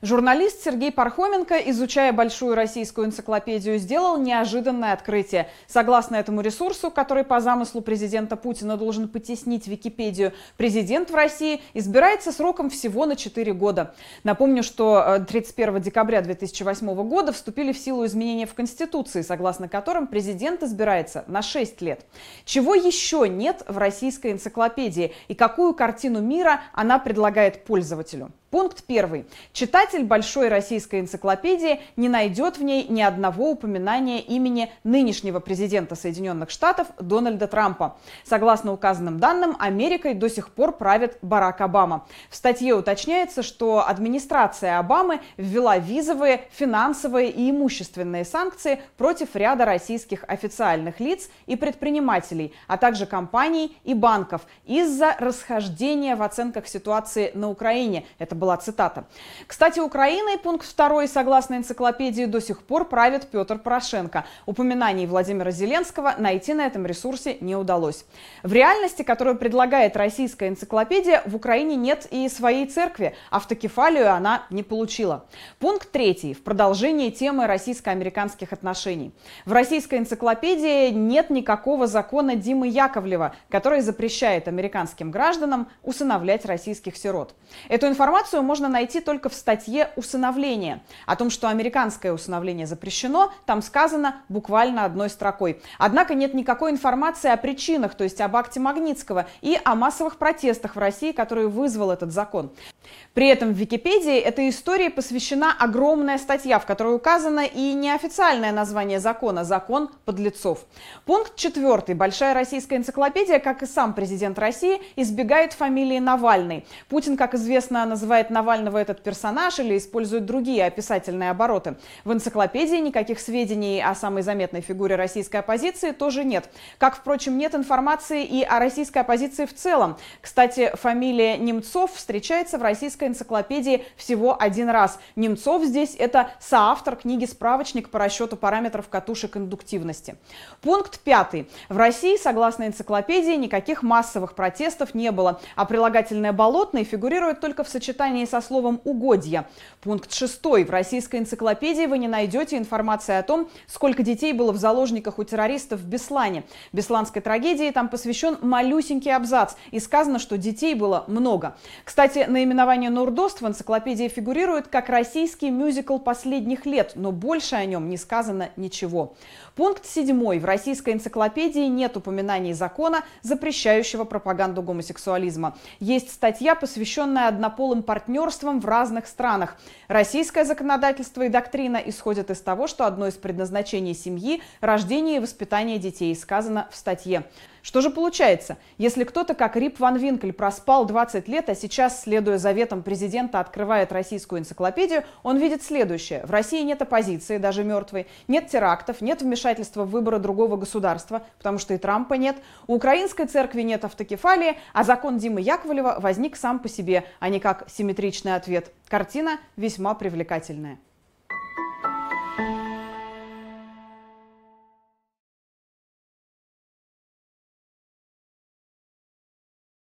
Журналист Сергей Пархоменко, изучая большую российскую энциклопедию, сделал неожиданное открытие. Согласно этому ресурсу, который по замыслу президента Путина должен потеснить Википедию, президент в России избирается сроком всего на 4 года. Напомню, что 31 э, декабря 2008 года вступили в силу изменения в Конституции, согласно которым президент избирается на 6 лет. Чего еще нет в российской энциклопедии и какую картину мира она предлагает пользователю? Пункт первый. Читатель большой российской энциклопедии не найдет в ней ни одного упоминания имени нынешнего президента Соединенных Штатов Дональда Трампа. Согласно указанным данным, Америкой до сих пор правит Барак Обама. В статье уточняется, что администрация Обамы ввела визовые, финансовые и имущественные санкции против ряда российских официальных лиц и предпринимателей, а также компаний и банков из-за расхождения в оценках ситуации на Украине. Это была цитата. Кстати, Украиной, пункт второй, согласно энциклопедии, до сих пор правит Петр Порошенко. Упоминаний Владимира Зеленского найти на этом ресурсе не удалось. В реальности, которую предлагает российская энциклопедия, в Украине нет и своей церкви. Автокефалию она не получила. Пункт третий. В продолжении темы российско-американских отношений. В российской энциклопедии нет никакого закона Димы Яковлева, который запрещает американским гражданам усыновлять российских сирот. Эту информацию информацию можно найти только в статье «Усыновление». О том, что американское усыновление запрещено, там сказано буквально одной строкой. Однако нет никакой информации о причинах, то есть об акте Магнитского и о массовых протестах в России, которые вызвал этот закон. При этом в Википедии этой истории посвящена огромная статья, в которой указано и неофициальное название закона – «Закон подлецов». Пункт четвертый. Большая российская энциклопедия, как и сам президент России, избегает фамилии Навальный. Путин, как известно, называет Навального этот персонаж или использует другие описательные обороты. В энциклопедии никаких сведений о самой заметной фигуре российской оппозиции тоже нет. Как, впрочем, нет информации и о российской оппозиции в целом. Кстати, фамилия Немцов встречается в российской энциклопедии всего один раз. Немцов здесь это соавтор книги «Справочник по расчету параметров катушек индуктивности». Пункт пятый. В России, согласно энциклопедии, никаких массовых протестов не было, а прилагательное «болотный» фигурирует только в сочетании со словом «угодья». Пункт 6. В российской энциклопедии вы не найдете информации о том, сколько детей было в заложниках у террористов в Беслане. Бесланской трагедии там посвящен малюсенький абзац, и сказано, что детей было много. Кстати, наименование Нурдост в энциклопедии фигурирует как российский мюзикл последних лет, но больше о нем не сказано ничего. Пункт 7. В российской энциклопедии нет упоминаний закона, запрещающего пропаганду гомосексуализма. Есть статья, посвященная однополым партнерством в разных странах. Российское законодательство и доктрина исходят из того, что одно из предназначений семьи – рождение и воспитание детей, сказано в статье. Что же получается? Если кто-то, как Рип Ван Винкель, проспал 20 лет, а сейчас, следуя заветам президента, открывает российскую энциклопедию, он видит следующее. В России нет оппозиции, даже мертвой, нет терактов, нет вмешательства в выборы другого государства, потому что и Трампа нет, у украинской церкви нет автокефалии, а закон Димы Яковлева возник сам по себе, а не как симметричный ответ. Картина весьма привлекательная.